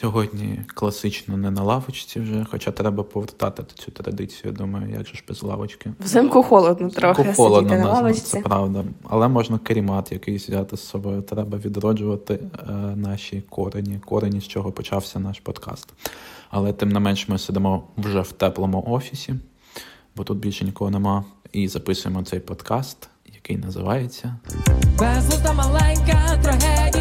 Сьогодні класично не на лавочці вже, хоча треба повертати цю традицію. Я думаю, як же ж без лавочки. Взимку холодно трохи Взимку холодно на лавочці. це правда. Але можна керімат якийсь взяти з собою. Треба відроджувати е, наші корені, корені, з чого почався наш подкаст. Але тим не менш, ми сидимо вже в теплому офісі, бо тут більше нікого нема, і записуємо цей подкаст, який називається Безглузда маленька трагедія.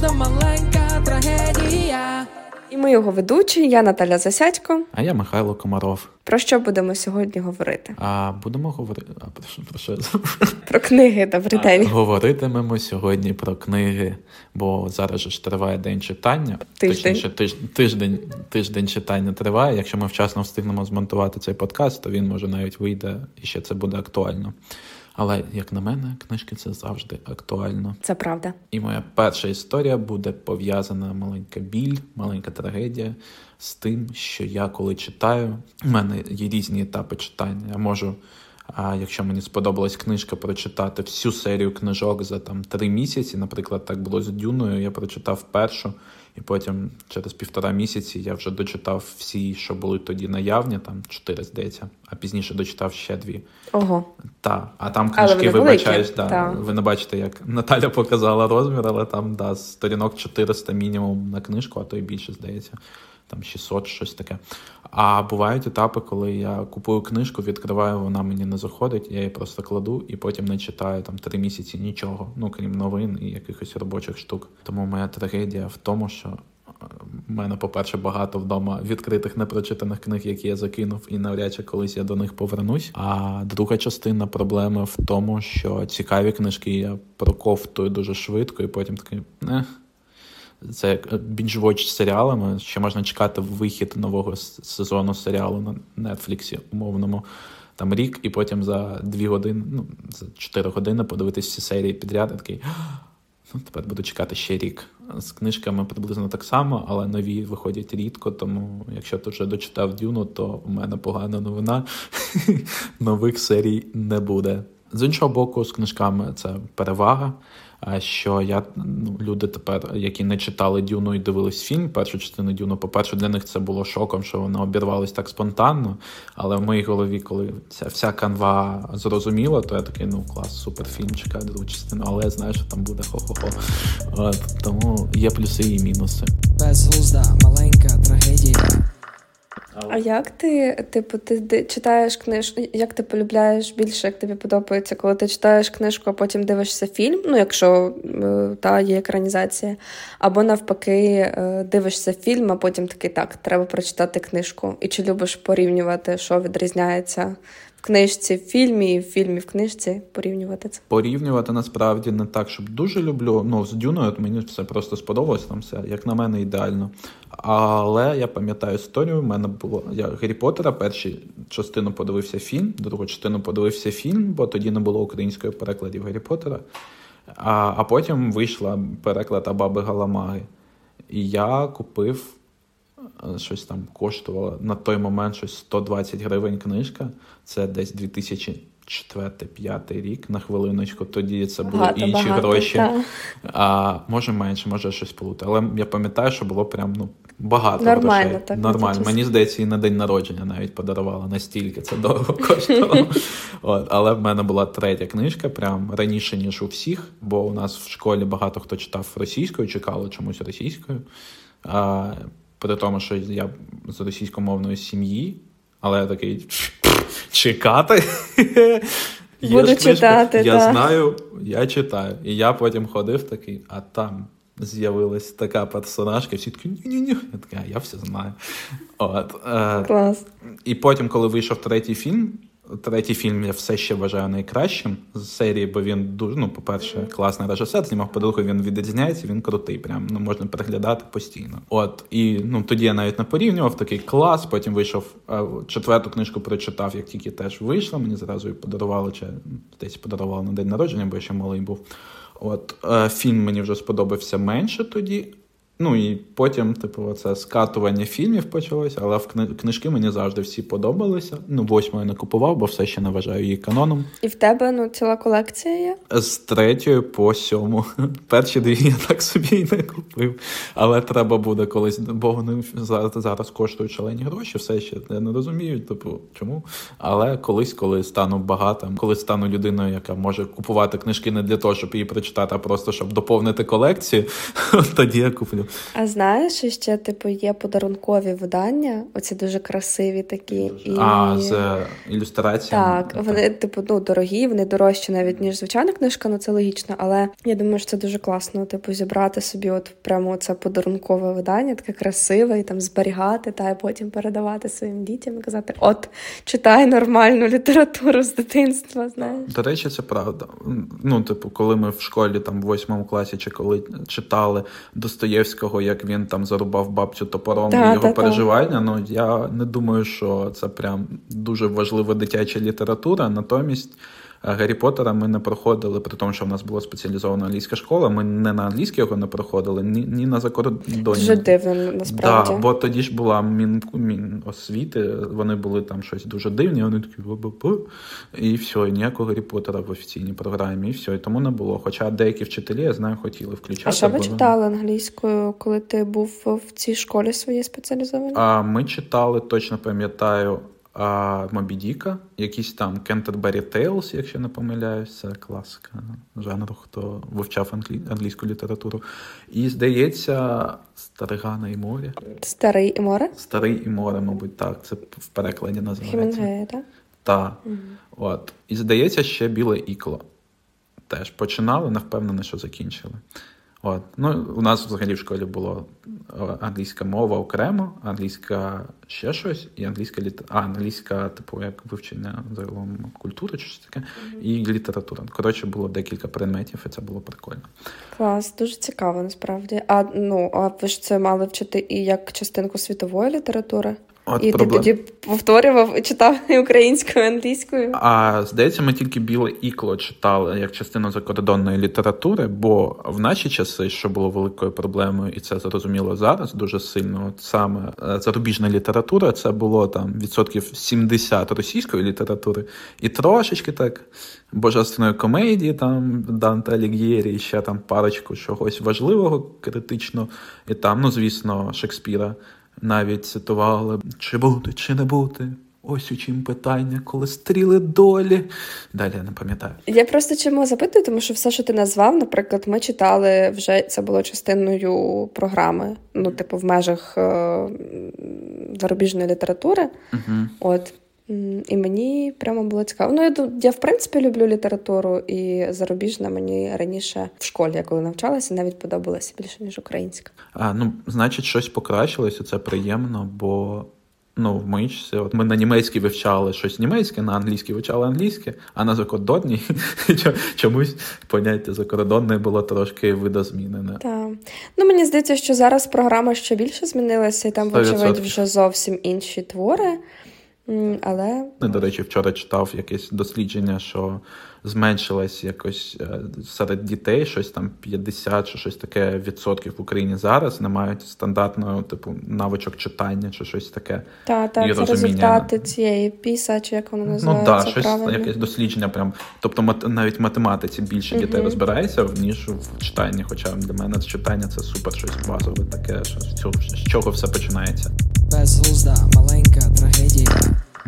Безглузда маленька трагедія. І ми його ведучі, я Наталя Засядько. А я Михайло Комаров. Про що будемо сьогодні говорити? А будемо говорити. А про що, про що? Про книги, добрий день. Говоритимемо сьогодні про книги, бо зараз ж триває день читання. Тиждень. Точніше, тиж, тиждень, тиждень читання триває. Якщо ми вчасно встигнемо змонтувати цей подкаст, то він може навіть вийде і ще це буде актуально. Але як на мене, книжки це завжди актуально. Це правда. І моя перша історія буде пов'язана маленька біль, маленька трагедія з тим, що я коли читаю, у мене є різні етапи читання. Я можу, а, якщо мені сподобалась книжка, прочитати всю серію книжок за там три місяці. Наприклад, так було з Дюною. Я прочитав першу, і потім через півтора місяці я вже дочитав всі, що були тоді наявні, там чотири здається, а пізніше дочитав ще дві. Ого. Та, а там книжки, вибачаєш. да, та. ви не бачите, як Наталя показала розмір, але там да, сторінок 400 мінімум на книжку, а то й більше, здається. Там 600, щось таке. А бувають етапи, коли я купую книжку, відкриваю, вона мені не заходить, я її просто кладу і потім не читаю там три місяці нічого, ну крім новин і якихось робочих штук. Тому моя трагедія в тому, що е, в мене, по-перше, багато вдома відкритих непрочитаних книг, які я закинув, і навряд чи колись я до них повернусь. А друга частина проблеми в тому, що цікаві книжки я проковтую дуже швидко, і потім такий. Не. Це як серіалами. Ще можна чекати вихід нового сезону серіалу на Нетфліксі умовному. Там рік, і потім за дві години, ну за чотири години подивитись всі серії підряд. і такий ну тепер буду чекати ще рік. З книжками приблизно так само, але нові виходять рідко. Тому якщо ти вже дочитав Дюну, то у мене погана новина. Нових серій не буде. З іншого боку, з книжками це перевага. Що я ну, люди тепер, які не читали Дюну і дивились фільм, першу частину Дюну, по-перше, для них це було шоком, що вона обірвалась так спонтанно. Але в моїй голові, коли ця вся канва зрозуміла, то я такий, ну клас, супер фільм, чекаю другу частину, але я знаю, що там буде хо-хо-хо. От, тому є плюси і мінуси. Безглузда маленька трагедія. А як ти, типу, ти читаєш книжку, як ти полюбляєш більше, як тобі подобається, коли ти читаєш книжку, а потім дивишся фільм, ну якщо е, та є екранізація, або навпаки, е, дивишся фільм, а потім такий так, треба прочитати книжку. І чи любиш порівнювати, що відрізняється в книжці в фільмі, і в фільмі в книжці, порівнювати це? Порівнювати насправді не так, щоб дуже люблю. Ну, з Дюною от мені все просто сподобалось, там все, як на мене, ідеально. Але я пам'ятаю історію. У мене було я Гаррі Поттера, першу частину подивився фільм, другу частину подивився фільм, бо тоді не було української перекладів Гаррі Поттера. А, а потім вийшла переклад Абаби Галамаги. І я купив е, щось там коштувало на той момент щось 120 гривень книжка. Це десь 2004-2005 рік на хвилиночку. Тоді це були Багато, інші багато, гроші. та. А може менше, може щось плути. Але я пам'ятаю, що було прям ну багато Нормально, грошей. так, Нормально. Мені здається, і на день народження навіть подарувала настільки це дорого коштувало. От, але в мене була третя книжка, прям раніше ніж у всіх, бо у нас в школі багато хто читав російською, чекало чомусь російською. А, при тому, що я з російськомовної сім'ї, але я такий чекати. Буду читати, Я знаю, я читаю. І я потім ходив такий, а там з'явилась така персонажка, всі такі ні-ні-ні. Я такий, а я все знаю. От, е, Клас. і потім, коли вийшов третій фільм, третій фільм я все ще вважаю найкращим з серії, бо він дуже, ну, по-перше, класний режисер, знімав, по-друге, він відрізняється, він крутий, прям ну, можна переглядати постійно. От, і ну, тоді я навіть не порівнював такий клас. Потім вийшов е, четверту книжку, прочитав, як тільки теж вийшла. Мені зразу її подарували, чи десь подарували на день народження, бо я ще малий був. От е, фільм мені вже сподобався менше тоді. Ну і потім, типу, це скатування фільмів почалося, але в кни- книжки мені завжди всі подобалися. Ну, восьмої не купував, бо все ще не вважаю її каноном. І в тебе ну ціла колекція є? З третьої по сьому. Перші дві я так собі і не купив. Але треба буде колись, бо вони зараз, зараз коштують шалені гроші, все ще я не розумію, типу, чому. Але колись, коли стану багатим, коли стану людиною, яка може купувати книжки не для того, щоб її прочитати, а просто щоб доповнити колекцію, тоді я куплю. А знаєш, ще типу є подарункові видання, оці дуже красиві такі. І... А з е, ілюстраціями. Так, вони, типу, ну, дорогі, вони дорожчі навіть, ніж звичайна книжка, ну це логічно. Але я думаю, що це дуже класно, типу, зібрати собі от прямо це подарункове видання, таке красиве, і там зберігати, та і потім передавати своїм дітям і казати: от, читай нормальну літературу з дитинства, знаєш. До речі, це правда. Ну, типу, коли ми в школі там в восьмому класі чи коли читали Достоєвського, як він там зарубав бабцю топором Та, і його та, та. переживання. Ну я не думаю, що це прям дуже важлива дитяча література. Натомість. Гаррі Поттера ми не проходили, при тому, що в нас була спеціалізована англійська школа. Ми не на англійській його не проходили, ні, ні на закордонні. Дуже дивно, насправді. Да, бо тоді ж була мін, мін освіти, вони були там щось дуже дивні, вони такі і все, і ніякого Гаррі Поттера в офіційній програмі, і все, і тому не було. Хоча деякі вчителі, я знаю, хотіли включати. А що ви бо- читали англійською, коли ти був в цій школі своїй спеціалізованій? А, ми читали, точно пам'ятаю, Мобі Діка, якісь там Canterbury Tales, якщо не помиляюсь, це класика жанру, хто вивчав англі... англійську літературу. І, здається, Старигана і море. Старий і море? Старий і море, мабуть, так. Це в перекладі називається. Хімінгея, так? Так. От. І здається, ще біле ікло. Теж починали, не впевнений, що закінчили. От. Ну, у нас взагалі в школі було е, англійська мова окремо, англійська ще щось, і англійська літ... а, англійська, типу, як вивчення загалом культури чи щось таке, і література. Коротше, було декілька предметів, і це було прикольно. Клас, дуже цікаво насправді. А ну а ви ж це мали вчити і як частинку світової літератури? От і проблем- ти тоді повторював і читав і українською, і англійською. А здається, ми тільки біле ікло читали як частину закордонної літератури, бо в наші часи, що було великою проблемою, і це зрозуміло зараз дуже сильно. От саме е, зарубіжна література, це було там відсотків 70 російської літератури, і трошечки так божественної комедії, там Данте Алігєрі, і ще там парочку чогось важливого критично, і там, ну звісно, Шекспіра навіть цитували чи бути, чи не бути. Ось у чим питання, коли стріли долі. Далі я не пам'ятаю. Я просто чому запитую, тому що все, що ти назвав, наприклад, ми читали вже це було частиною програми, ну, типу, в межах е- зарубіжної літератури. Угу. От. І мені прямо було цікаво. Ну, я, я в принципі люблю літературу, і зарубіжна мені раніше в школі, я коли навчалася, навіть подобалася більше, ніж українська. А, ну, значить, щось покращилося, це приємно, бо ну, в моїй часі, от ми на німецькій вивчали щось німецьке, на англійській вивчали англійське, а на закордонній чомусь поняття закордонне було трошки видозмінене. Так. Ну, мені здається, що зараз програма ще більше змінилася, і там, вочевидь, вже зовсім інші твори. Але Я, До речі, вчора читав якесь дослідження, що зменшилось якось е, серед дітей щось там 50 чи щось таке відсотків в Україні зараз не мають стандартного типу навичок читання чи щось таке. та, та, І це розуміння. результати цієї піса, чи як воно Ну так, щось правильно. якесь дослідження. Прям тобто, мат, навіть в математиці більше дітей Мгм. розбирається ніж в читанні. Хоча для мене читання це супер щось базове, таке що з цього з чого все починається. Безглузда маленька трагедія.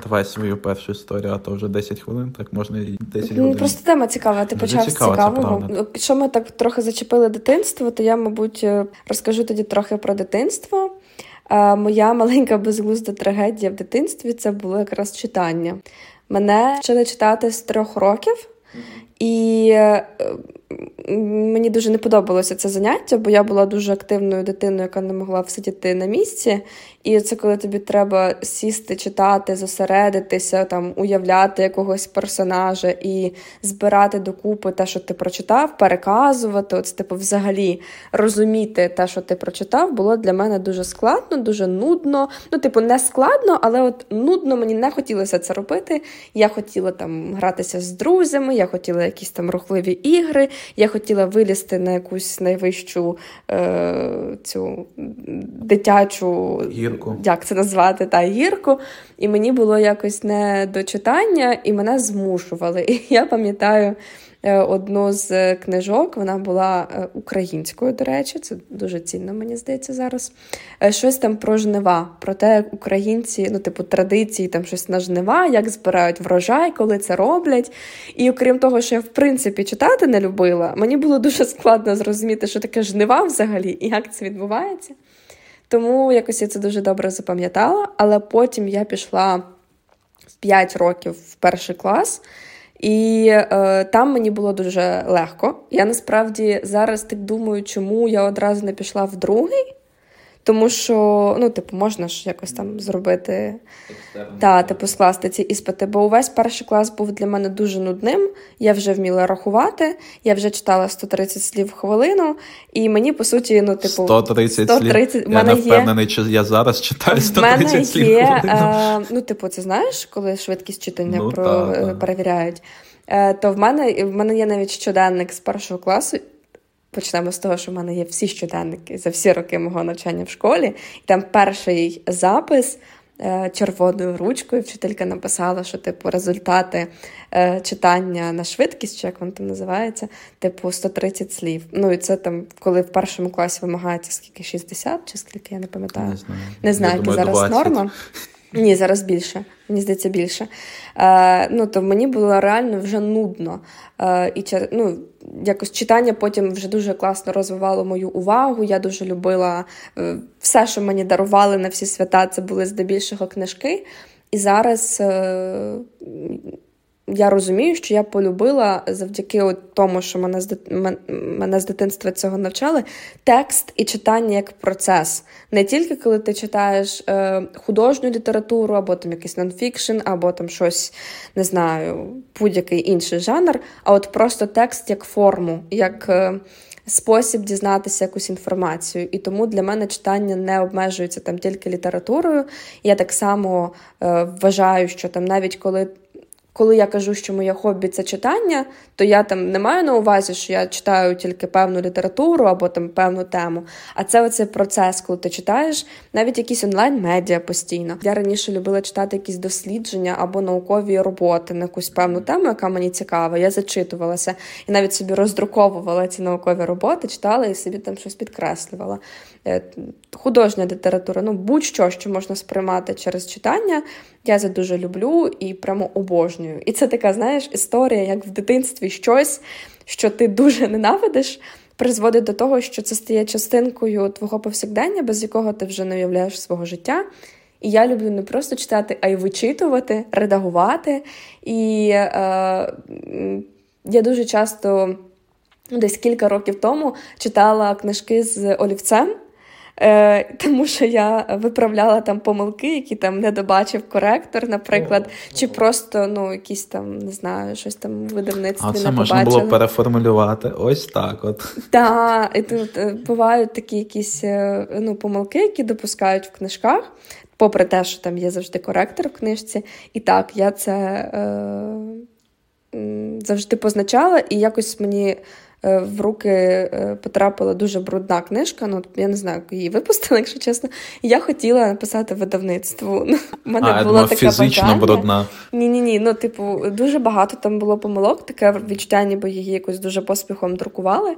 Давай свою першу історію, а то вже 10 хвилин, так можна і 10 Ну, годин. просто тема цікава. Ти Дуже почав з це цікавого. правда. Якщо ми так трохи зачепили дитинство, то я, мабуть, е, розкажу тоді трохи про дитинство. Е, Моя маленька безглузда трагедія в дитинстві це було якраз читання. Мене вчили читати з трьох років, і е, мені дуже не подобалося це заняття, бо я була дуже активною дитиною, яка не могла всидіти на місці. І це коли тобі треба сісти, читати, зосередитися, там уявляти якогось персонажа і збирати докупи те, що ти прочитав, переказувати, от типу, взагалі розуміти те, що ти прочитав, було для мене дуже складно, дуже нудно. Ну, типу, не складно, але от нудно мені не хотілося це робити. Я хотіла там гратися з друзями, я хотіла якісь там рухливі ігри, я хотіла вилізти на якусь найвищу е, цю дитячу гірку. Як це назвати? Та гірку. І мені було якось не до читання, і мене змушували. І я пам'ятаю. Е, одну з книжок. Вона була е, українською, до речі, це дуже цінно, мені здається, зараз. Е, щось там про жнива, про те, як українці, ну, типу, традиції, там щось на жнива, як збирають врожай, коли це роблять. І окрім того, що я в принципі читати не любила, мені було дуже складно зрозуміти, що таке жнива взагалі і як це відбувається. Тому якось я це дуже добре запам'ятала, але потім я пішла в 5 років в перший клас. І е, там мені було дуже легко. Я насправді зараз так думаю, чому я одразу не пішла в другий. Тому що, ну, типу, можна ж якось там зробити та, типу, скласти ці іспити. Бо увесь перший клас був для мене дуже нудним. Я вже вміла рахувати, я вже читала 130 слів в хвилину, і мені, по суті, ну, типу, 130 130 слів. Я не впевнений, чи я зараз читаю 130 мене слів. є, в е, Ну, типу, це знаєш, коли швидкість читання ну, про, та, та. перевіряють. Е, то в мене в мене є навіть щоденник з першого класу. Почнемо з того, що в мене є всі щоденники за всі роки мого навчання в школі. І там перший запис е, червоною ручкою. Вчителька написала, що типу результати е, читання на швидкість, чи як воно там називається, типу 130 слів. Ну і це там, коли в першому класі вимагається скільки 60 чи скільки я не пам'ятаю. Не знаю, не знаю, яка зараз 20. норма. Ні, зараз більше. Мені здається, більше. Е, Ну, то мені було реально вже нудно. Е, І ну, якось читання потім вже дуже класно розвивало мою увагу. Я дуже любила е, все, що мені дарували на всі свята, це були здебільшого книжки. І зараз. Е, я розумію, що я полюбила завдяки тому, що мене з мене з дитинства цього навчали, текст і читання як процес. Не тільки коли ти читаєш е, художню літературу, або там якийсь нонфікшн, або там щось, не знаю, будь-який інший жанр, а от просто текст як форму, як. Е, Спосіб дізнатися якусь інформацію, і тому для мене читання не обмежується там тільки літературою. Я так само е, вважаю, що там навіть коли коли я кажу, що моє хобі це читання, то я там не маю на увазі, що я читаю тільки певну літературу або там певну тему. А це оцей процес, коли ти читаєш навіть якісь онлайн-медіа постійно. Я раніше любила читати якісь дослідження або наукові роботи на якусь певну тему, яка мені цікава. Я зачитувалася і навіть собі роздруковувала ці наукові роботи, читала і собі там щось підкреслювала. Е, художня література, ну будь-що, що можна сприймати через читання, я це дуже люблю і прямо обожнюю. І це така, знаєш, історія, як в дитинстві щось, що ти дуже ненавидиш, призводить до того, що це стає частинкою твого повсякдення, без якого ти вже не уявляєш свого життя. І я люблю не просто читати, а й вичитувати, редагувати. І е, я дуже часто, десь кілька років тому, читала книжки з олівцем. Е, Тому що я виправляла там помилки, які там не добачив коректор, наприклад, чи просто ну, якісь там, не знаю, щось там видавництві а це не можна було переформулювати. Ось так. от. Так, і тут е, бувають такі якісь е, ну, помилки, які допускають в книжках, попри те, що там є завжди коректор в книжці. І так, я це е, завжди позначала, і якось мені. Е, в руки е, потрапила дуже брудна книжка. Ну я не знаю, її випустили, якщо чесно. І я хотіла написати видавництву. У мене а, було я таке фізично бажання. брудна. Ні, ні, ні. Ну, типу, дуже багато там було помилок, таке відчуття, ніби її якось дуже поспіхом друкували.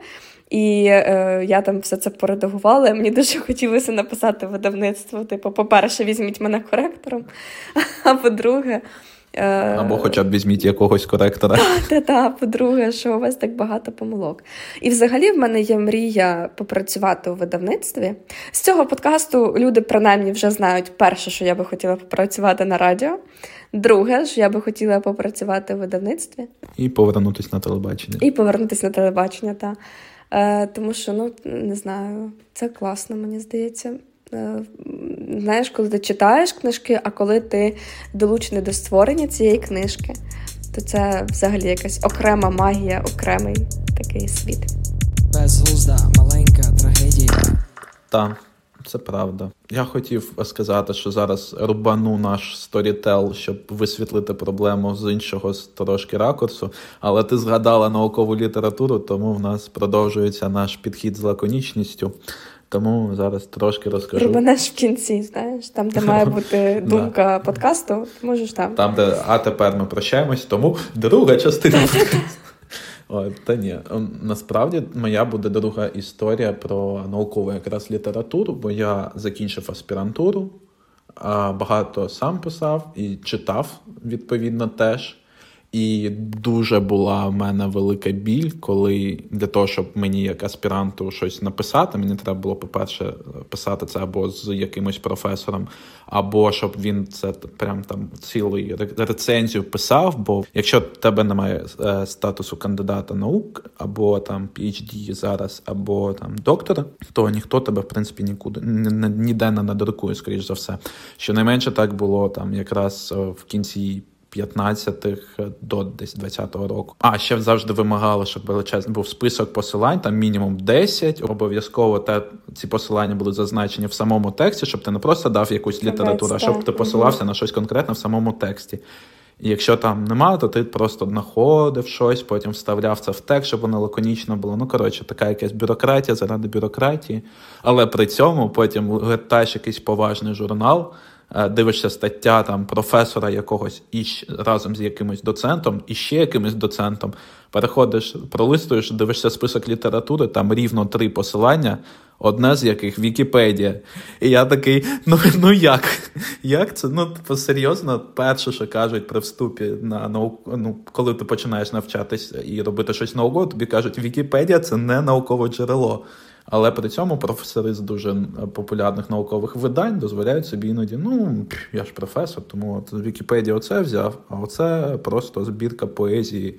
І е, я там все це поредагувала. Мені дуже хотілося написати видавництво. Типу, по-перше, візьміть мене коректором. А по-друге, Або хоча б візьміть якогось коректора. Та-та, по-друге, що у вас так багато помилок. І взагалі в мене є мрія попрацювати у видавництві. З цього подкасту люди принаймні вже знають перше, що я би хотіла попрацювати на радіо. Друге, що я би хотіла попрацювати у видавництві. І повернутися на телебачення. І повернутися на телебачення, так. Е, Тому що, ну, не знаю, це класно, мені здається. Е, знаєш, коли ти читаєш книжки, а коли ти долучений до створення цієї книжки, то це взагалі якась окрема магія, окремий такий світ. Безглузда, маленька трагедія. Так. Це правда. Я хотів сказати, що зараз рубану наш сторітел, щоб висвітлити проблему з іншого трошки ракурсу. Але ти згадала наукову літературу, тому в нас продовжується наш підхід з лаконічністю. Тому зараз трошки розкажу. Рубанеш в кінці, знаєш, там, де має бути думка подкасту, можеш там. Там, де а тепер ми прощаємось, тому друга частина. Та ні, насправді моя буде друга історія про наукову якраз літературу, бо я закінчив аспірантуру, багато сам писав і читав відповідно теж. І дуже була в мене велика біль, коли для того, щоб мені як аспіранту щось написати, мені треба було, по-перше, писати це або з якимось професором, або щоб він це прям там цілий рецензію писав. Бо якщо в тебе немає е, статусу кандидата наук, або там PhD зараз, або там доктора, то ніхто тебе в принципі нікуди ніде не надрукує, скоріш за все. Щонайменше так було там якраз е, в кінці. 15-х до десь 20-го року. А ще завжди вимагали, щоб величезний був список посилань, там мінімум 10. Обов'язково те ці посилання були зазначені в самому тексті, щоб ти не просто дав якусь літературу, а щоб ти посилався на щось конкретне в самому тексті. І якщо там нема, то ти просто знаходив щось, потім вставляв це в текст, щоб воно лаконічно було. Ну, коротше, така якась бюрократія заради бюрократії. Але при цьому потім гортаєш якийсь поважний журнал. Е, дивишся стаття там професора якогось і разом з якимось доцентом, і ще якимось доцентом. Переходиш, пролистуєш, дивишся список літератури, там рівно три посилання, одне з яких Вікіпедія. І я такий: ну ну як? Як це? Ну, типу, серйозно, перше, що кажуть при вступі на науку, ну, коли ти починаєш навчатись і робити щось наукове, тобі кажуть, Вікіпедія це не наукове джерело. Але при цьому професори з дуже популярних наукових видань дозволяють собі іноді, ну я ж професор, тому от з Вікіпедії оце взяв, а оце просто збірка поезії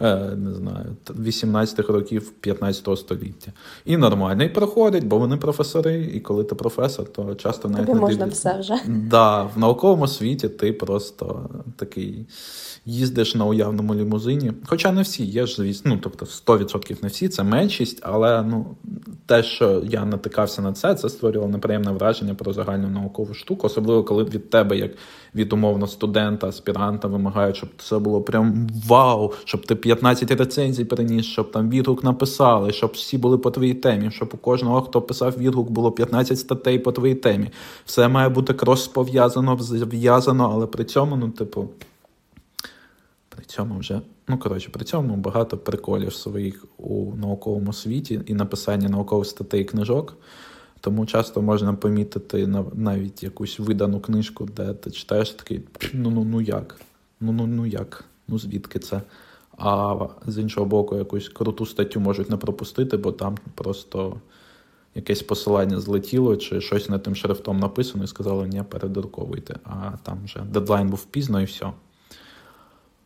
е, не знаю, 18-х років 15-го століття. І нормально, і проходить, бо вони професори, і коли ти професор, то часто навіть Тобі не можна все вже. Да, В науковому світі ти просто такий їздиш на уявному лімузині. Хоча не всі є ж, звісно, ну тобто 100% не всі, це меншість, але ну те, що я натикався на це, це створювало неприємне враження про загальну наукову штуку, особливо коли від тебе, як від умовно студента, аспіранта, вимагають, щоб це було прям вау, щоб ти 15 рецензій приніс, щоб там відгук написали, щоб всі були по твоїй темі, щоб у кожного, хто писав відгук, було 15 статей по твоїй темі. Все має бути крос пов'язано, зв'язано, але при цьому, ну, типу. При цьому вже, ну коротше, при цьому багато приколів своїх у науковому світі і написання наукових статей і книжок. Тому часто можна помітити навіть якусь видану книжку, де ти читаєш такий ну ну ну як? Ну ну ну як? Ну звідки це? А з іншого боку, якусь круту статтю можуть не пропустити, бо там просто якесь посилання злетіло, чи щось не тим шрифтом написано, і сказали, ні, передруковуйте. А там вже дедлайн був пізно і все.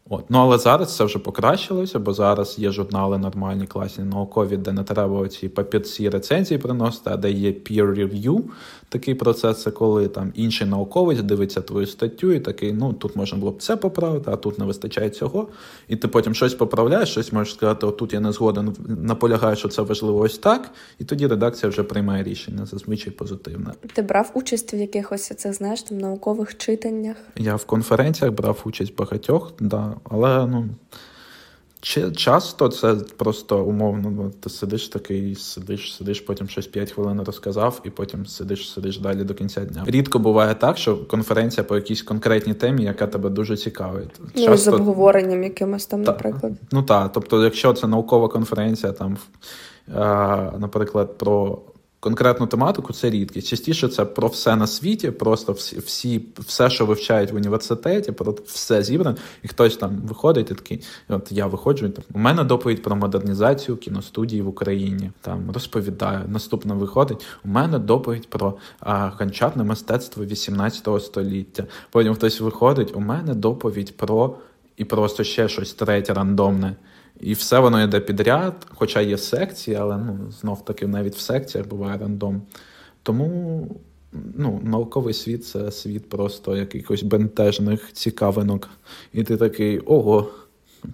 От. Ну, але зараз це вже покращилося, бо зараз є журнали нормальні, класні, наукові, де не треба ці папірці рецензії приносити, а де є peer review. Такий процес, це коли там інший науковець дивиться твою статтю і такий, ну тут можна було б це поправити, а тут не вистачає цього. І ти потім щось поправляєш, щось можеш сказати, отут я не згоден, наполягаю, що це важливо ось так. І тоді редакція вже приймає рішення, зазвичай позитивне. Ти брав участь в якихось цих знаєш там наукових читаннях? Я в конференціях брав участь багатьох, да. Але ну, часто це просто умовно. Ти сидиш такий, сидиш, сидиш, потім щось 5 хвилин розказав, і потім сидиш, сидиш далі до кінця дня. Рідко буває так, що конференція по якійсь конкретній темі, яка тебе дуже цікавить. Ну, часто... з обговоренням якимось там, та, наприклад. Ну так, тобто, якщо це наукова конференція, там, наприклад, про конкретну тематику це рідкість. Частіше це про все на світі, просто всі, все, що вивчають в університеті, про все зібрано, і хтось там виходить і такий. От я виходжу, і там у мене доповідь про модернізацію кіностудії в Україні. Там розповідаю. Наступне виходить. У мене доповідь про а, ганчарне мистецтво 18 століття. Потім хтось виходить. У мене доповідь про і просто ще щось третє рандомне. І все воно йде підряд, хоча є секції, але ну, знов таки навіть в секціях буває рандом. Тому ну, науковий світ це світ просто якихось бентежних цікавинок. І ти такий ого,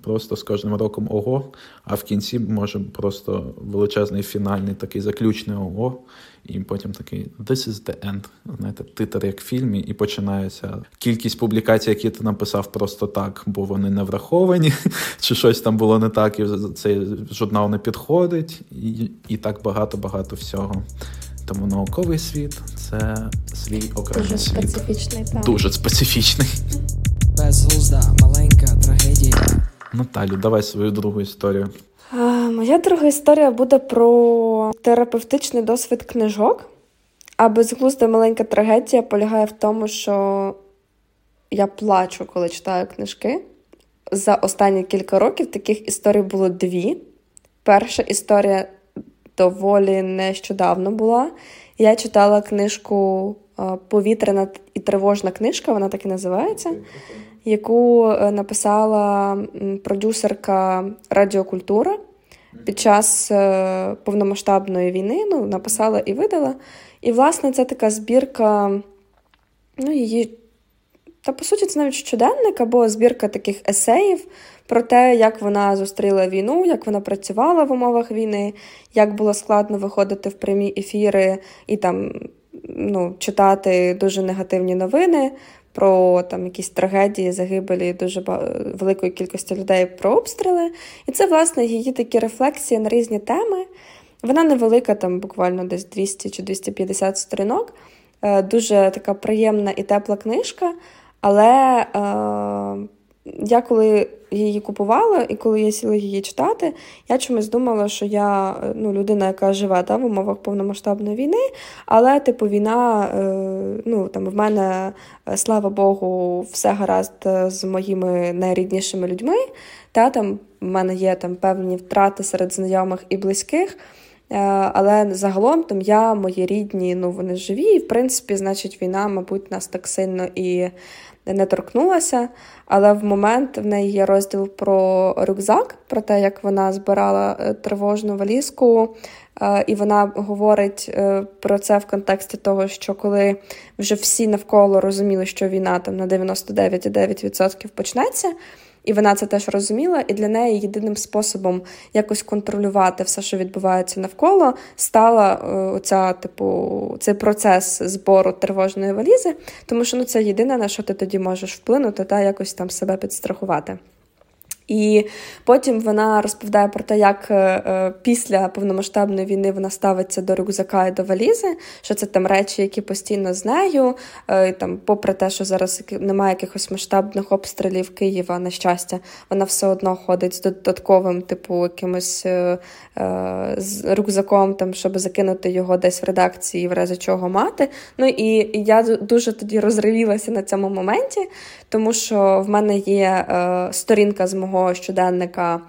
просто з кожним роком ого, а в кінці може просто величезний фінальний такий заключний ого, і потім такий This is the end. Знаєте, титр як в фільмі, і починається кількість публікацій, які ти написав просто так, бо вони не враховані, чи щось там було не так, і цей журнал не підходить, і, і так багато-багато всього. Тому науковий світ це свій окремий Дуже світ. специфічний. Дуже специфічний. Безглузда, маленька трагедія. Наталю, давай свою другу історію. А, Моя друга історія буде про терапевтичний досвід книжок. А безглузда маленька трагедія полягає в тому, що я плачу, коли читаю книжки. За останні кілька років таких історій було дві. Перша історія доволі нещодавно була. Я читала книжку Повітряна і тривожна книжка, вона так і називається, яку е, написала продюсерка Радіокультура під час е, повномасштабної війни. Ну, написала і видала. І, власне, це така збірка, ну, її. Та, по суті, це навіть щоденник або збірка таких есеїв про те, як вона зустріла війну, як вона працювала в умовах війни, як було складно виходити в прямі ефіри і там ну, читати дуже негативні новини про там якісь трагедії, загибелі дуже великої кількості людей про обстріли. І це, власне, її такі рефлексії на різні теми. Вона невелика, там буквально десь 200 чи 250 сторінок. Е, дуже така приємна і тепла книжка. Але е, я коли її купувала, і коли я сіла її читати, я чомусь думала, що я ну, людина, яка живе та, в умовах повномасштабної війни, але типу війна, е, ну там в мене, е, слава Богу, все гаразд з моїми найріднішими людьми. Та там в мене є там певні втрати серед знайомих і близьких. Е, але загалом там я, мої рідні, ну вони живі, і в принципі, значить, війна, мабуть, нас так сильно і не торкнулася. Але в момент в неї є розділ про рюкзак, про те, як вона збирала е, тривожну валізку. Е, і вона говорить е, про це в контексті того, що коли вже всі навколо розуміли, що війна там на 99,9% почнеться. І вона це теж розуміла, і для неї єдиним способом якось контролювати все, що відбувається навколо, стала е, оця, типу, цей процес збору тривожної валізи, тому що ну це єдине, на що ти тоді можеш вплинути та якось там себе підстрахувати. І потім вона розповідає про те, як е, е, після повномасштабної війни вона ставиться до рюкзака і до валізи, що це там речі, які постійно з нею. Е, там, Попри те, що зараз немає якихось масштабних обстрілів Києва, на щастя, вона все одно ходить з додатковим, типу, якимось з рюкзаком, там, щоб закинути його десь в редакції, в разі чого мати. Ну і я дуже тоді розривілася на цьому моменті, тому що в мене є сторінка з мого щоденника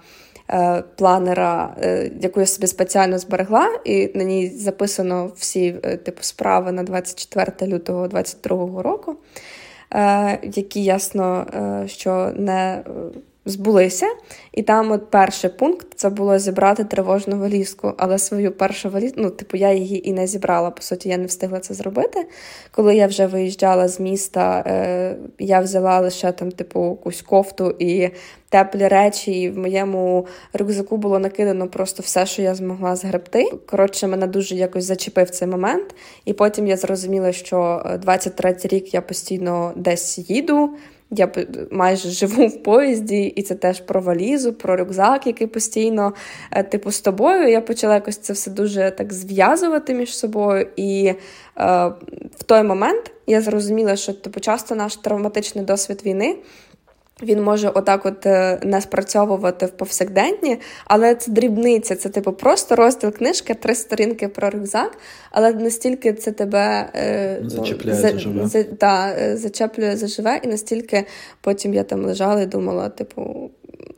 е, планера, е, яку я собі спеціально зберегла, і на ній записано всі е, типу справи на 24 лютого 2022 року, які ясно, що не збулися. І там от перший пункт це було зібрати тривожну валізку. Але свою першу валізку, ну, типу, я її і не зібрала. По суті, я не встигла це зробити. Коли я вже виїжджала з міста, е, я взяла лише там, типу, якусь кофту і теплі речі. І в моєму рюкзаку було накидано просто все, що я змогла згребти. Коротше, мене дуже якось зачепив цей момент. І потім я зрозуміла, що 23-й рік я постійно десь їду. Я майже живу в поїзді, і це теж про валізу, про рюкзак, який постійно, е, типу, з тобою. Я почала якось це все дуже так зв'язувати між собою. І е, в той момент я зрозуміла, що типу, часто наш травматичний досвід війни він може отак от не спрацьовувати в повсякденні, але це дрібниця, це типу просто розділ книжки, три сторінки про рюкзак, але настільки це тебе е, зачепляє за, заживе. За, да, е, зачеплює заживе, і настільки потім я там лежала і думала, типу,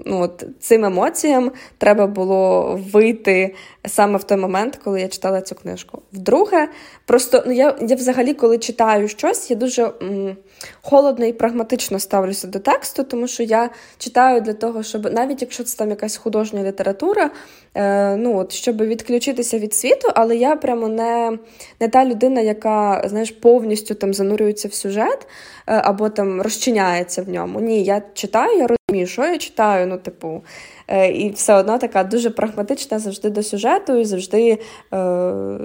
ну от цим емоціям треба було вийти саме в той момент, коли я читала цю книжку. Вдруге, просто ну я я взагалі, коли читаю щось, я дуже м, холодно і прагматично ставлюся до тексту, тому що я читаю для того, щоб навіть якщо це там якась художня література, е, ну от щоб відключитися від світу, але я прямо не не та людина, яка знаєш, повністю там занурюється в сюжет е, або там розчиняється в ньому. Ні, я читаю, я розумію що я читаю. Ну, типу, е, і все одно така дуже прагматична завжди до сюжету, і завжди е,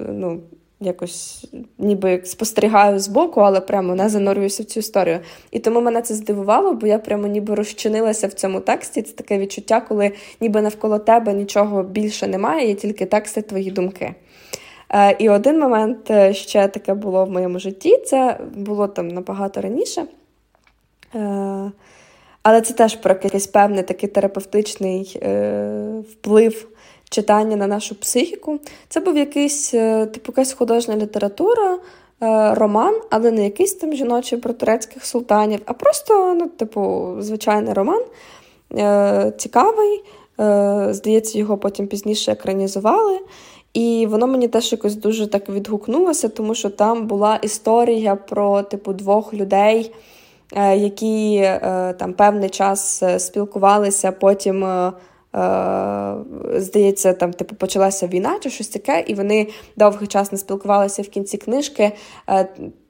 ну, якось ніби спостерігаю збоку, але прямо не занурююся в цю історію. І тому мене це здивувало, бо я прямо ніби розчинилася в цьому тексті. Це таке відчуття, коли ніби навколо тебе нічого більше немає, є тільки тексти твої думки. Е, і один момент е, ще таке було в моєму житті, це було там набагато раніше. Е, але це теж про якийсь певний такий терапевтичний вплив читання на нашу психіку. Це був якийсь типу якась художня література, роман, але не якийсь там жіночий про турецьких султанів, а просто, ну, типу, звичайний роман, цікавий. Здається, його потім пізніше екранізували. І воно мені теж якось дуже так відгукнулося, тому що там була історія про типу двох людей, е, які е, там певний час е, спілкувалися, потім. Здається, там типу почалася війна чи щось таке, і вони довгий час не спілкувалися в кінці книжки.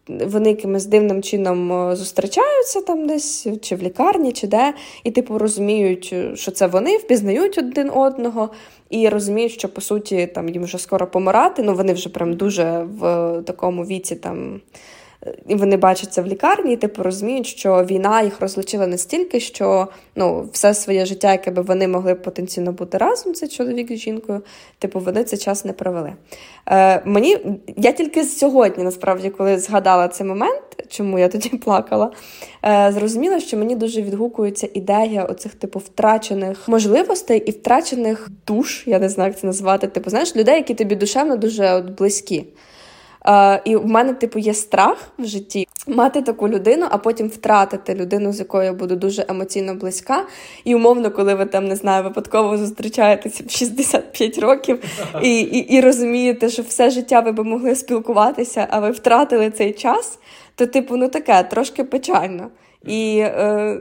Вони якимось дивним чином зустрічаються там десь, чи в лікарні, чи де, і типу розуміють, що це вони впізнають один одного і розуміють, що по суті там їм вже скоро помирати. Ну вони вже прям дуже в такому віці там. І вони бачать це в лікарні, і типу розуміють, що війна їх розлучила настільки, що ну, все своє життя, яке би вони могли потенційно бути разом, це чоловік з жінкою, типу, вони цей час не провели. Е, Мені я тільки сьогодні, насправді, коли згадала цей момент, чому я тоді плакала, е, зрозуміла, що мені дуже відгукується ідея оцих типу втрачених можливостей і втрачених душ, я не знаю, як це назвати. Типу, знаєш, людей, які тобі душевно дуже от, близькі. Е, І в мене, типу, є страх в житті мати таку людину, а потім втратити людину, з якою я буду дуже емоційно близька. І умовно, коли ви там не знаю, випадково зустрічаєтеся в 65 років і, і, і розумієте, що все життя ви би могли спілкуватися, а ви втратили цей час, то, типу, ну таке трошки печально. І е,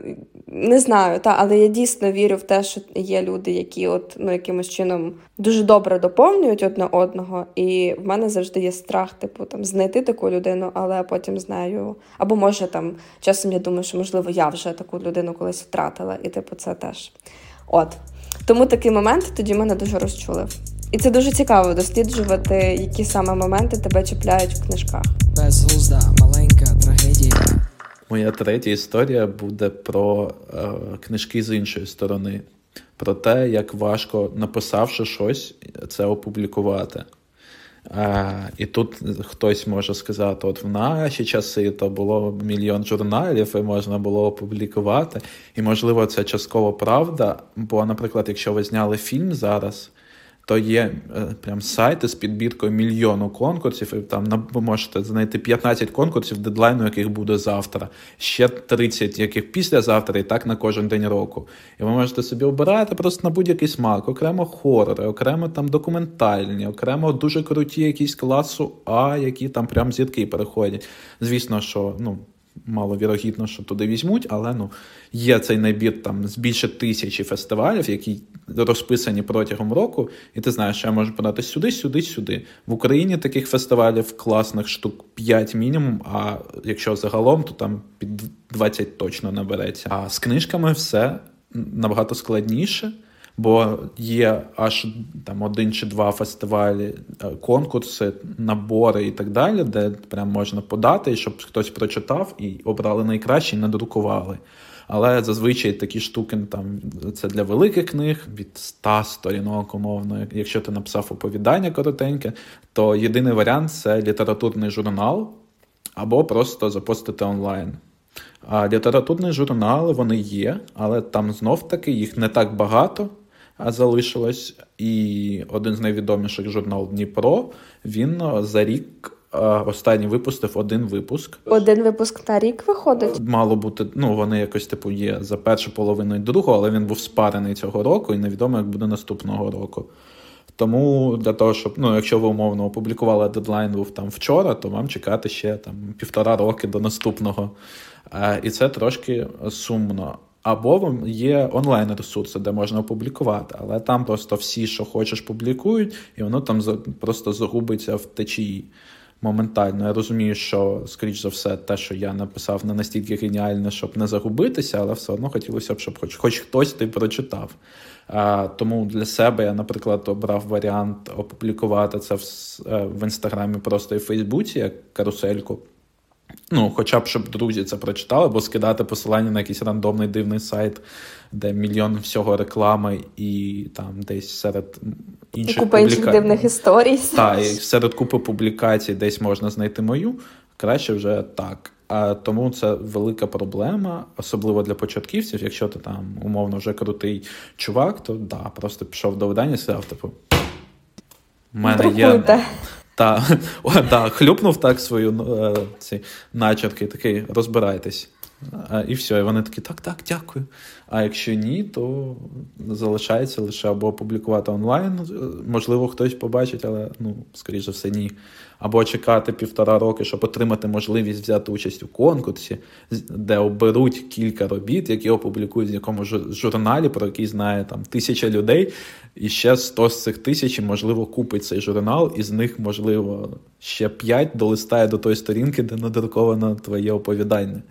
не знаю, та, але я дійсно вірю в те, що є люди, які от ну якимось чином дуже добре доповнюють одне одного. І в мене завжди є страх, типу, там знайти таку людину, але потім знаю. Або може там часом я думаю, що можливо я вже таку людину колись втратила, і типу, це теж. От. Тому такий момент тоді мене дуже розчулив. І це дуже цікаво досліджувати, які саме моменти тебе чіпляють в книжках. Безглузда, маленька. Моя третя історія буде про е, книжки з іншої сторони, про те, як важко, написавши щось, це опублікувати. Е, і тут хтось може сказати: от в наші часи то було мільйон журналів, і можна було опублікувати. І, можливо, це частково правда. Бо, наприклад, якщо ви зняли фільм зараз то є е, прям сайти з підбіркою мільйону конкурсів, і там ви можете знайти 15 конкурсів, дедлайну яких буде завтра, ще 30, яких післязавтра, і так на кожен день року. І ви можете собі обирати просто на будь-який смак, окремо хорори, окремо там документальні, окремо дуже круті якісь класу А, які там прям зірки переходять. Звісно, що ну. Маловірогідно, що туди візьмуть, але ну є цей набір там з більше тисячі фестивалів, які розписані протягом року, і ти знаєш, що я можу подати сюди, сюди, сюди. В Україні таких фестивалів класних штук 5 мінімум. А якщо загалом, то там під 20 точно набереться. А з книжками все набагато складніше. Бо є аж там один чи два фестивалі, е, конкурси, набори і так далі, де прям можна подати, щоб хтось прочитав і обрали найкраще і надрукували. Але зазвичай такі штуки там це для великих книг від 100 сторінок, умовно. Якщо ти написав оповідання коротеньке, то єдиний варіант це літературний журнал або просто запостити онлайн. А літературні журнали вони є, але там знов таки їх не так багато залишилось. І один з найвідоміших журнал Дніпро він за рік. Останній випустив один випуск. Один випуск на рік виходить. Мало бути, ну вони якось типу є за першу половину і другу, але він був спарений цього року, і невідомо, як буде наступного року. Тому для того, щоб ну, якщо ви умовно опублікували дедлайн був там вчора, то вам чекати ще там півтора роки до наступного. І це трошки сумно. Або є онлайн-ресурси, де можна опублікувати, але там просто всі, що хочеш, публікують, і воно там просто загубиться в течії. моментально. Я розумію, що, скоріш за все, те, що я написав, не настільки геніальне, щоб не загубитися, але все одно хотілося б, щоб хоч хоч хтось ти прочитав. А, Тому для себе я, наприклад, обрав варіант опублікувати це в, е, в інстаграмі просто і в Фейсбуці як карусельку. Ну, хоча б щоб друзі це прочитали, або скидати посилання на якийсь рандомний дивний сайт, де мільйон всього реклами, і там десь серед інших Купа публіка... інших дивних історій. Так, і серед купи публікацій десь можна знайти мою. Краще вже так. А тому це велика проблема, особливо для початківців. Якщо ти там умовно вже крутий чувак, то да, просто пішов до видання і сказав, типу. У мене є. Та, та, хлюпнув так свою е, ці начерки, такий розбирайтесь. І все, і вони такі, так, так, дякую. А якщо ні, то залишається лише або опублікувати онлайн. Можливо, хтось побачить, але ну, скоріше все, ні. Або чекати півтора роки, щоб отримати можливість взяти участь у конкурсі, де оберуть кілька робіт, які опублікують в якомусь журналі, про який знає там тисяча людей, і ще 100 з цих тисяч, можливо, купить цей журнал, і з них, можливо, ще 5 долистає до тої сторінки, де надруковано твоє оповідання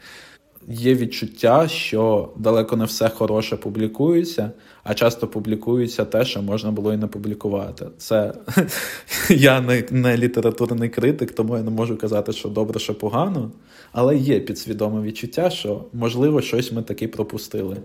є відчуття, що далеко не все хороше публікується, а часто публікується те, що можна було і не публікувати. Це я не, не літературний критик, тому я не можу казати, що добре, що погано, але є підсвідоме відчуття, що можливо щось ми таки пропустили.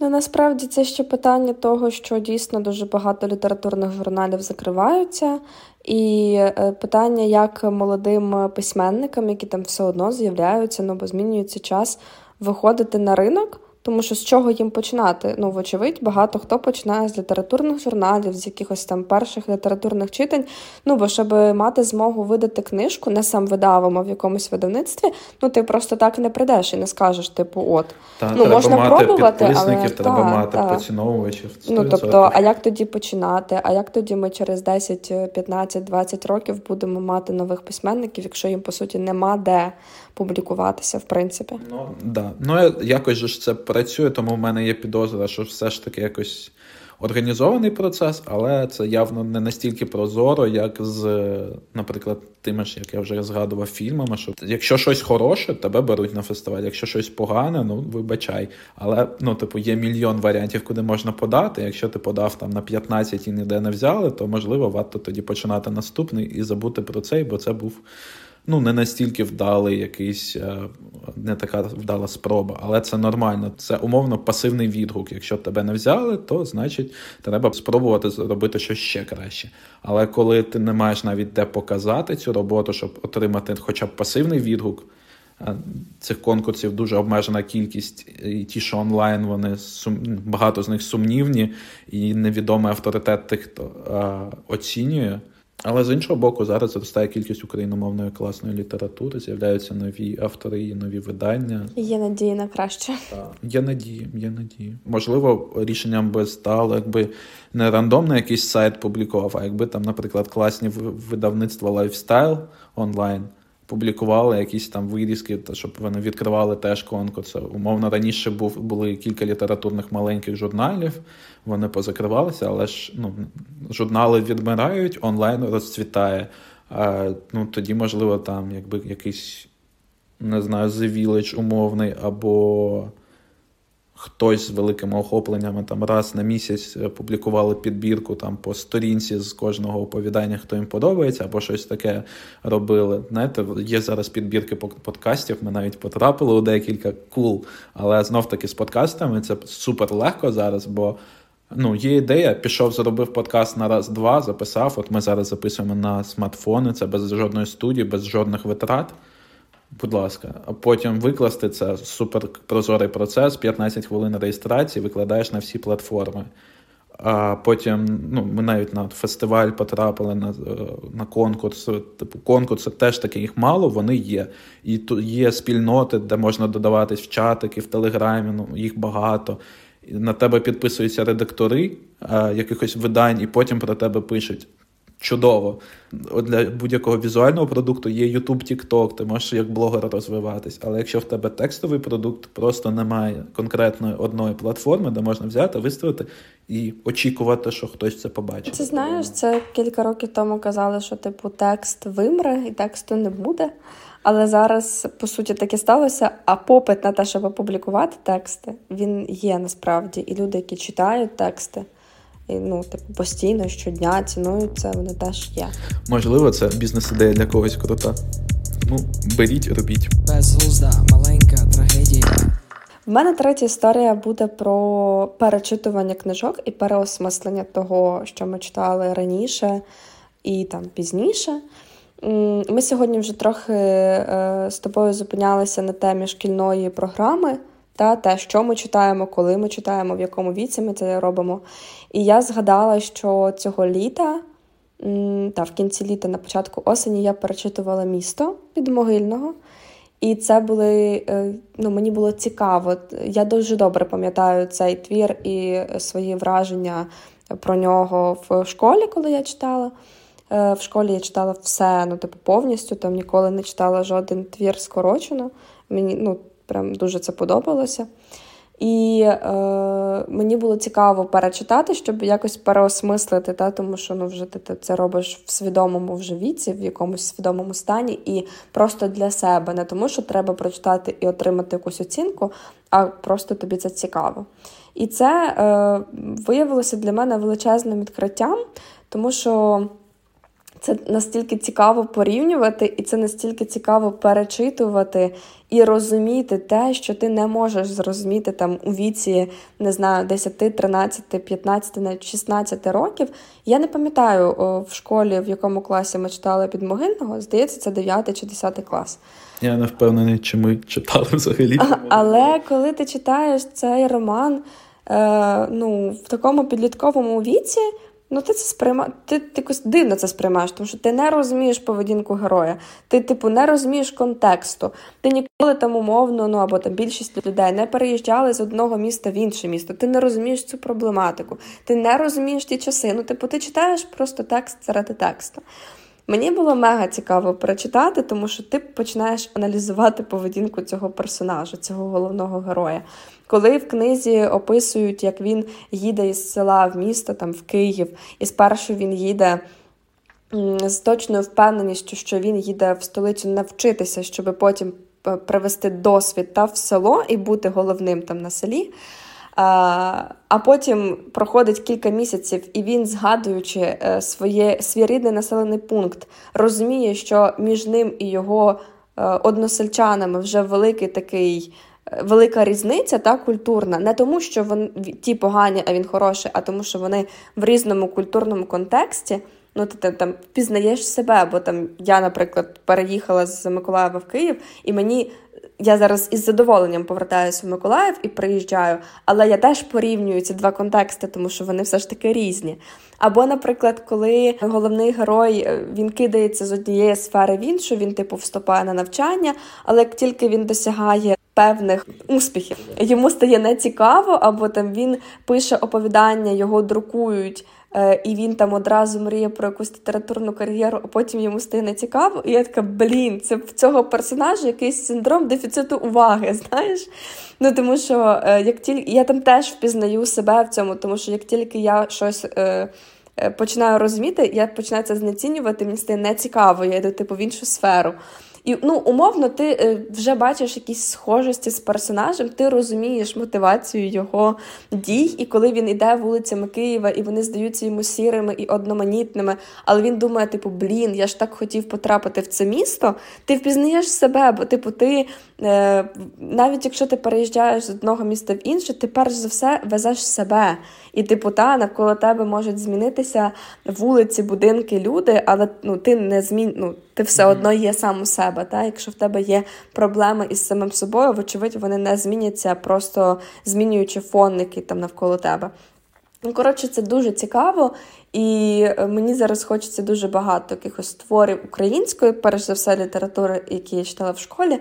Ну насправді це ще питання того, що дійсно дуже багато літературних журналів закриваються, і е, питання, як молодим письменникам, які там все одно з'являються, ну бо змінюється час, виходити на ринок. Тому що з чого їм починати? Ну, вочевидь, багато хто починає з літературних журналів, з якихось там перших літературних читань. Ну, бо щоб мати змогу видати книжку, не сам видавимо в якомусь видавництві, ну ти просто так не прийдеш і не скажеш, типу, от та, ну треба можна мати пробувати, але треба та, мати та. поціновувачів. 100%. Ну тобто, а як тоді починати? А як тоді ми через 10, 15, 20 років будемо мати нових письменників, якщо їм по суті нема де публікуватися, в принципі? Ну да, ну якось ж це працює, тому в мене є підозра, що все ж таки якось організований процес, але це явно не настільки прозоро, як з, наприклад, тими ж, як я вже згадував, фільмами. Що якщо щось хороше, тебе беруть на фестиваль. Якщо щось погане, ну вибачай. Але ну, типу, є мільйон варіантів, куди можна подати. Якщо ти подав там на 15 і ніде не взяли, то можливо варто тоді починати наступний і забути про цей, бо це був ну не настільки вдалий якийсь, е, не така вдала спроба, але це нормально. Це умовно пасивний відгук. Якщо тебе не взяли, то значить треба спробувати зробити щось ще краще. Але коли ти не маєш навіть де показати цю роботу, щоб отримати хоча б пасивний відгук. Е, цих конкурсів дуже обмежена кількість, і ті, що онлайн, вони сум... багато з них сумнівні, і невідомий авторитет тих, хто а, оцінює. Але з іншого боку, зараз зростає кількість україномовної класної літератури, з'являються нові автори і нові видання. Є надії на краще. Так, Є надії, є надії. Можливо, рішенням би стало, якби не рандомно якийсь сайт публікував, а якби там, наприклад, класні видавництва lifestyle онлайн публікували якісь там вирізки, щоб вони відкривали теж конкурси. Умовно, раніше був були кілька літературних маленьких журналів, вони позакривалися, але ж ну, журнали відмирають, онлайн розцвітає. А, ну, Тоді, можливо, там якби якийсь, не знаю, The Village умовний або хтось з великими охопленнями там раз на місяць е, публікували підбірку там по сторінці з кожного оповідання, хто їм подобається, або щось таке робили. Знаєте, є зараз підбірки подкастів, ми навіть потрапили у декілька кул, але знов таки з подкастами це супер легко зараз, бо. Ну, є ідея, пішов, зробив подкаст на раз-два, записав. От ми зараз записуємо на смартфони, це без жодної студії, без жодних витрат. Будь ласка, а потім викласти це супер прозорий процес, 15 хвилин реєстрації, викладаєш на всі платформи. А потім ну, ми навіть на фестиваль потрапили на на конкурс. Типу, конкурси теж таки їх мало, вони є. І тут є спільноти, де можна додаватись в чатики, в Телеграмі, ну, їх багато. На тебе підписуються редактори а, якихось видань, і потім про тебе пишуть. Чудово. Для будь-якого візуального продукту є YouTube, TikTok, ти можеш як блогер розвиватись. Але якщо в тебе текстовий продукт, просто немає конкретної одної платформи, де можна взяти, виставити і очікувати, що хтось це побачить. Це знаєш, це кілька років тому казали, що типу текст вимре і тексту не буде. Але зараз, по суті, таке сталося. А попит на те, щоб опублікувати тексти, він є насправді. І люди, які читають тексти, і, ну, типу, постійно щодня цінують це, вони теж є. Можливо, це бізнес-ідея для когось крута. Ну, беріть, робіть. Безглузда, маленька трагедія. В мене третя історія буде про перечитування книжок і переосмислення того, що ми читали раніше і там пізніше. Ми сьогодні вже трохи е, з тобою зупинялися на темі шкільної програми, та те, що ми читаємо, коли ми читаємо, в якому віці ми це робимо. І я згадала, що цього літа, та в кінці літа, на початку осені, я перечитувала місто від могильного. І це були, е, ну, мені було цікаво. Я дуже добре пам'ятаю цей твір і свої враження про нього в школі, коли я читала. Е, в школі я читала все, ну, типу, повністю, там ніколи не читала жоден твір скорочено. Мені ну, прям дуже це подобалося. І е, мені було цікаво перечитати, щоб якось переосмислити, та, тому що ну, вже ти, ти це робиш в свідомому вже віці, в якомусь свідомому стані, і просто для себе, не тому, що треба прочитати і отримати якусь оцінку, а просто тобі це цікаво. І це е, виявилося для мене величезним відкриттям, тому що. Це настільки цікаво порівнювати, і це настільки цікаво перечитувати і розуміти те, що ти не можеш зрозуміти там у віці, не знаю, 10, 13, 15, навіть 16 років. Я не пам'ятаю в школі, в якому класі ми читали під могильного, здається, це 9 чи 10 клас. Я не впевнений, чи ми читали взагалі. Але коли ти читаєш цей роман е, ну, в такому підлітковому віці. Ну, ти це сприйма... ти, якось дивно це сприймаєш, тому що ти не розумієш поведінку героя, ти, типу, не розумієш контексту. Ти ніколи там умовно, ну або там більшість людей не переїжджали з одного міста в інше місто. Ти не розумієш цю проблематику, ти не розумієш ті часи. Ну, типу, ти читаєш просто текст заради тексту. Мені було мега цікаво перечитати, тому що ти починаєш аналізувати поведінку цього персонажа, цього головного героя. Коли в книзі описують, як він їде із села в місто, там в Київ, і спершу він їде. З точною впевненістю, що він їде в столицю навчитися, щоб потім е, привести досвід та в село і бути головним там на селі. А потім проходить кілька місяців, і він, згадуючи е, своє, свій рідний населений пункт, розуміє, що між ним і його е, односельчанами вже великий такий. Велика різниця та культурна, не тому, що вони ті погані, а він хороший, а тому, що вони в різному культурному контексті. Ну, ти там впізнаєш себе, бо там я, наприклад, переїхала з Миколаєва в Київ, і мені я зараз із задоволенням повертаюся в Миколаїв і приїжджаю, але я теж порівнюю ці два контексти, тому що вони все ж таки різні. Або, наприклад, коли головний герой е, він кидається з однієї сфери в іншу, він типу вступає на навчання, але як тільки він досягає певних успіхів, йому стає нецікаво, або там він пише оповідання, його друкують. Е, і він там одразу мріє про якусь літературну кар'єру, а потім йому стає нецікаво. І я така, блін, це в цього персонажа якийсь синдром дефіциту уваги, знаєш? Ну тому що е, як тільки я там теж впізнаю себе в цьому, тому що як тільки я щось. Е, починаю розуміти, я починаю це знецінювати, мені стає нецікаво, я йду типу в іншу сферу. І ну, умовно, ти е, вже бачиш якісь схожості з персонажем, ти розумієш мотивацію його дій, і коли він іде вулицями Києва, і вони здаються йому сірими і одноманітними, але він думає, типу, блін, я ж так хотів потрапити в це місто. Ти впізнаєш себе, бо типу, ти навіть якщо ти переїжджаєш з одного міста в інше, ти перш за все везеш себе. І типу, та навколо тебе можуть змінитися вулиці, будинки, люди, але ну ти не змін... ну, ти все одно є сам у себе. Та? Якщо в тебе є проблеми із самим собою, вочевидь, вони не зміняться, просто змінюючи фон, який там навколо тебе. Ну, коротше, це дуже цікаво, і е, мені зараз хочеться дуже багато якихось творів української, перш за все, літератури, які я читала в школі, е,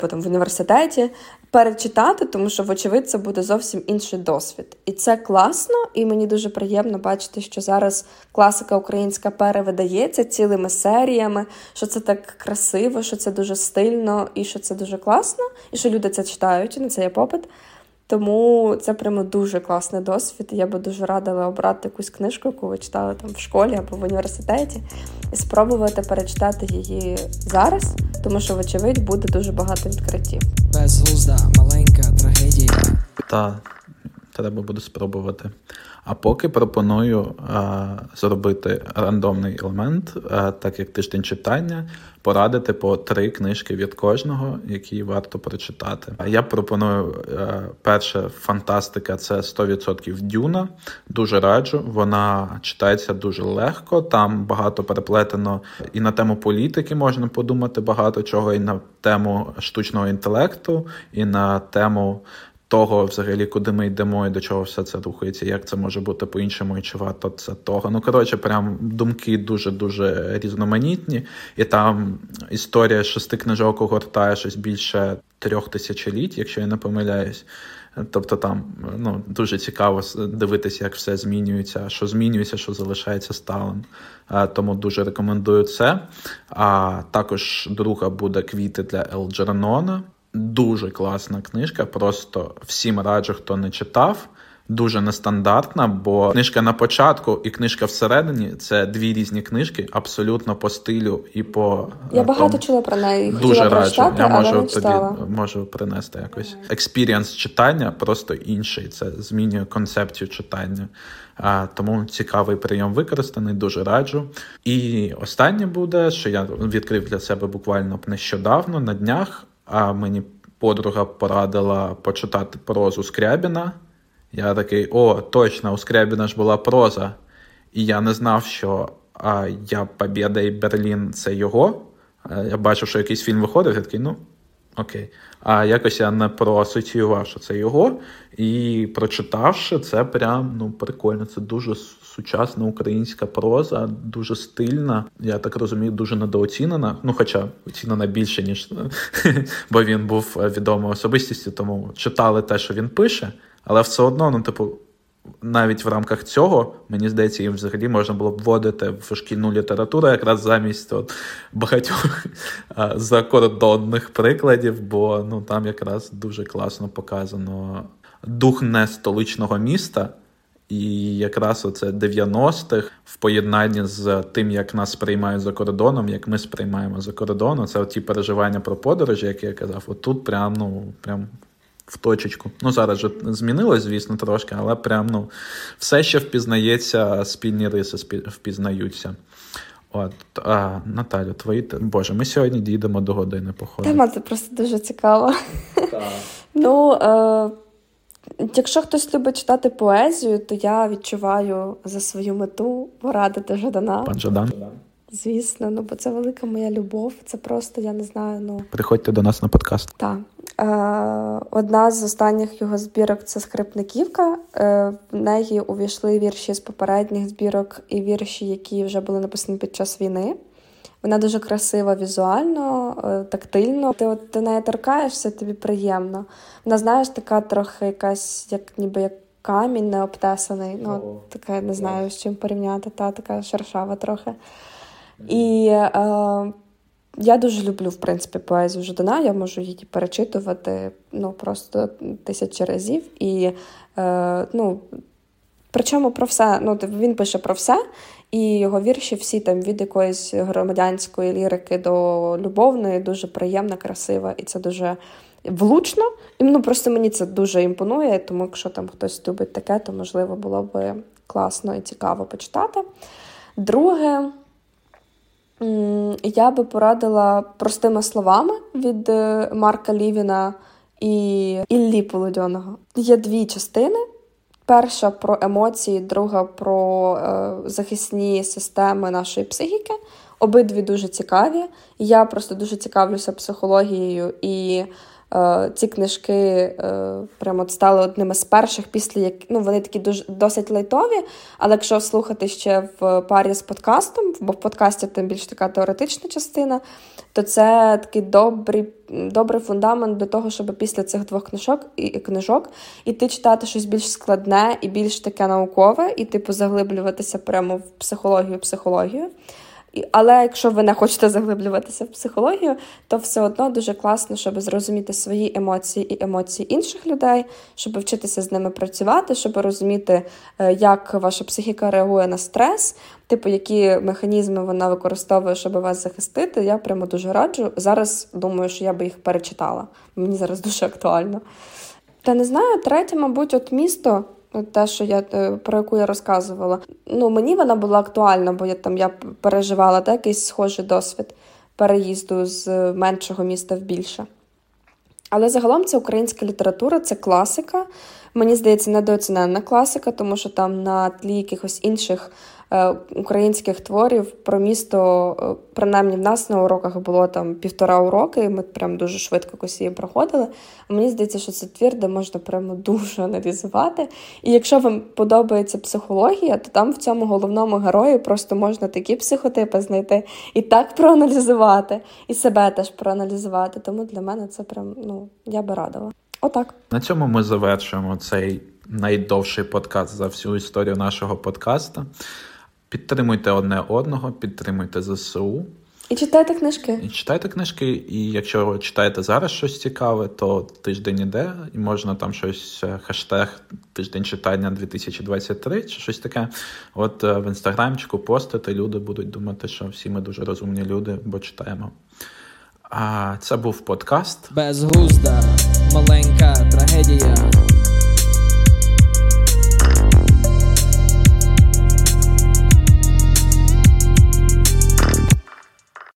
потім в університеті перечитати, тому що, вочевидь, це буде зовсім інший досвід. І це класно, і мені дуже приємно бачити, що зараз класика українська перевидається цілими серіями, що це так красиво, що це дуже стильно і що це дуже класно, і що люди це читають, і на це є попит. Тому це прямо дуже класний досвід. Я би дуже радила обрати якусь книжку, яку ви читали там в школі або в університеті, і спробувати перечитати її зараз, тому що, вочевидь, буде дуже багато відкриттів. Безглузда, маленька трагедія. Та треба буде спробувати. А поки пропоную а, зробити рандомний елемент, а, так як тиждень читання, порадити по три книжки від кожного, які варто прочитати. Я пропоную а, перша фантастика це 100% Дюна. Дуже раджу. Вона читається дуже легко. Там багато переплетено і на тему політики можна подумати багато чого, і на тему штучного інтелекту, і на тему того, взагалі, куди ми йдемо і до чого все це рухається, як це може бути по-іншому, і чи варто це того. Ну, коротше, прям думки дуже-дуже різноманітні, і там історія шести книжок огортає щось більше трьох тисячоліть, якщо я не помиляюсь. Тобто там ну, дуже цікаво дивитися, як все змінюється, що змінюється, що залишається сталим. Тому дуже рекомендую це. А також друга буде квіти для Елджернона. Дуже класна книжка. Просто всім раджу, хто не читав. Дуже нестандартна, бо книжка на початку і книжка всередині це дві різні книжки, абсолютно по стилю і по я багато чула про неї. Дуже раджу. Я можу тобі можу принести якось experience читання, просто інший. Це змінює концепцію читання. А, Тому цікавий прийом використаний, дуже раджу. І останнє буде, що я відкрив для себе буквально нещодавно на днях. А мені подруга порадила почитати прозу Скрябіна. Я такий: о, точно, у Скрябіна ж була проза. І я не знав, що а, я Побєда і Берлін це його. Я бачив, що якийсь фільм виходив, я такий, ну, окей. А якось я не проасоціював, що це його. І прочитавши, це прям ну, прикольно. Це дуже сучасна українська проза, дуже стильна. Я так розумію, дуже недооцінена. Ну, хоча оцінена більше, ніж бо він був відомою особистістю, тому читали те, що він пише, але все одно, ну, типу. Навіть в рамках цього, мені здається, їм взагалі можна було б вводити в шкільну літературу якраз замість от, багатьох закордонних прикладів, бо ну, там якраз дуже класно показано дух не столичного міста. І якраз оце 90-х в поєднанні з тим, як нас сприймають за кордоном, як ми сприймаємо за кордоном, це ті переживання про подорожі, які я казав, отут прям, ну, прям в точечку. Ну, зараз же змінилось, звісно, трошки, але прям, ну, все ще впізнається, спільні риси впізнаються. От, а, Наталю, твої Боже, ми сьогодні дійдемо до години, походу. Тема це просто дуже цікаво. Ну, е, Якщо хтось любить читати поезію, то я відчуваю за свою мету порадити Жадана. Пан Жадан. Звісно, ну бо це велика моя любов. Це просто я не знаю. Ну приходьте до нас на подкаст. Так. Е, Одна з останніх його збірок це скрипниківка. Е, В неї увійшли вірші з попередніх збірок і вірші, які вже були написані під час війни. Вона дуже красива візуально, е, тактильно. Ти от до неї торкаєшся, тобі приємно. Вона, знаєш, така трохи якась, як ніби як камінь не обтесаний. Ну, oh. не знаю, з чим порівняти, та така шершава трохи. І е, я дуже люблю, в принципі, поезію Жадана. Я можу її перечитувати ну, просто тисячі разів. І е, ну, Причому про все, ну він пише про все, і його вірші всі там від якоїсь громадянської лірики до любовної, дуже приємна, красива, і це дуже влучно. І ну, просто мені це дуже імпонує, тому якщо там хтось любить таке, то можливо було б класно і цікаво почитати. Друге, я би порадила простими словами від е, Марка Лівіна і Іллі Полудьоного. Є дві частини. Перша про емоції, друга про е, захисні системи нашої психіки. Обидві дуже цікаві. Я просто дуже цікавлюся психологією і ці книжки е, прямо стали одними з перших, після як ну вони такі дуже досить лайтові. Але якщо слухати ще в парі з подкастом, бо в подкасті тим більш така теоретична частина, то це такий добрий добрий фундамент до того, щоб після цих двох книжок і книжок іти читати щось більш складне і більш таке наукове, і типу заглиблюватися прямо в психологію, психологію. Але якщо ви не хочете заглиблюватися в психологію, то все одно дуже класно, щоб зрозуміти свої емоції і емоції інших людей, щоб вчитися з ними працювати, щоб розуміти, е, як ваша психіка реагує на стрес, типу, які механізми вона використовує, щоб вас захистити. Я прямо дуже раджу. Зараз думаю, що я би їх перечитала. Мені зараз дуже актуально. Та не знаю, третє, мабуть, от місто те, що я е, про яку я розказувала. Ну мені вона була актуальна, бо я там я переживала так, якийсь схожий досвід переїзду з меншого міста в більше. Але загалом це українська література, це класика. Мені здається, недооцінена класика, тому що там на тлі якихось інших Е, українських творів про місто, е, принаймні в нас на уроках було там півтора уроки, і ми прям дуже швидко якось її проходили. Мені здається, що це твір, де можна прямо дуже аналізувати. І якщо вам подобається психологія, то там в цьому головному герої просто можна такі психотипи знайти і так проаналізувати, і себе теж проаналізувати. Тому для мене це прям ну я би радила. Отак. На цьому ми завершуємо цей найдовший подкаст за всю історію нашого подкасту. Підтримуйте одне одного, підтримуйте ЗСУ. І читайте книжки. І читайте книжки, і якщо ви читаєте зараз щось цікаве, то тиждень іде, і можна там щось е, хештег тиждень читання 2023 чи щось таке. От е, в інстаграмчику постити, люди будуть думати, що всі ми дуже розумні люди, бо читаємо. А це був подкаст. Безгузда, маленька трагедія.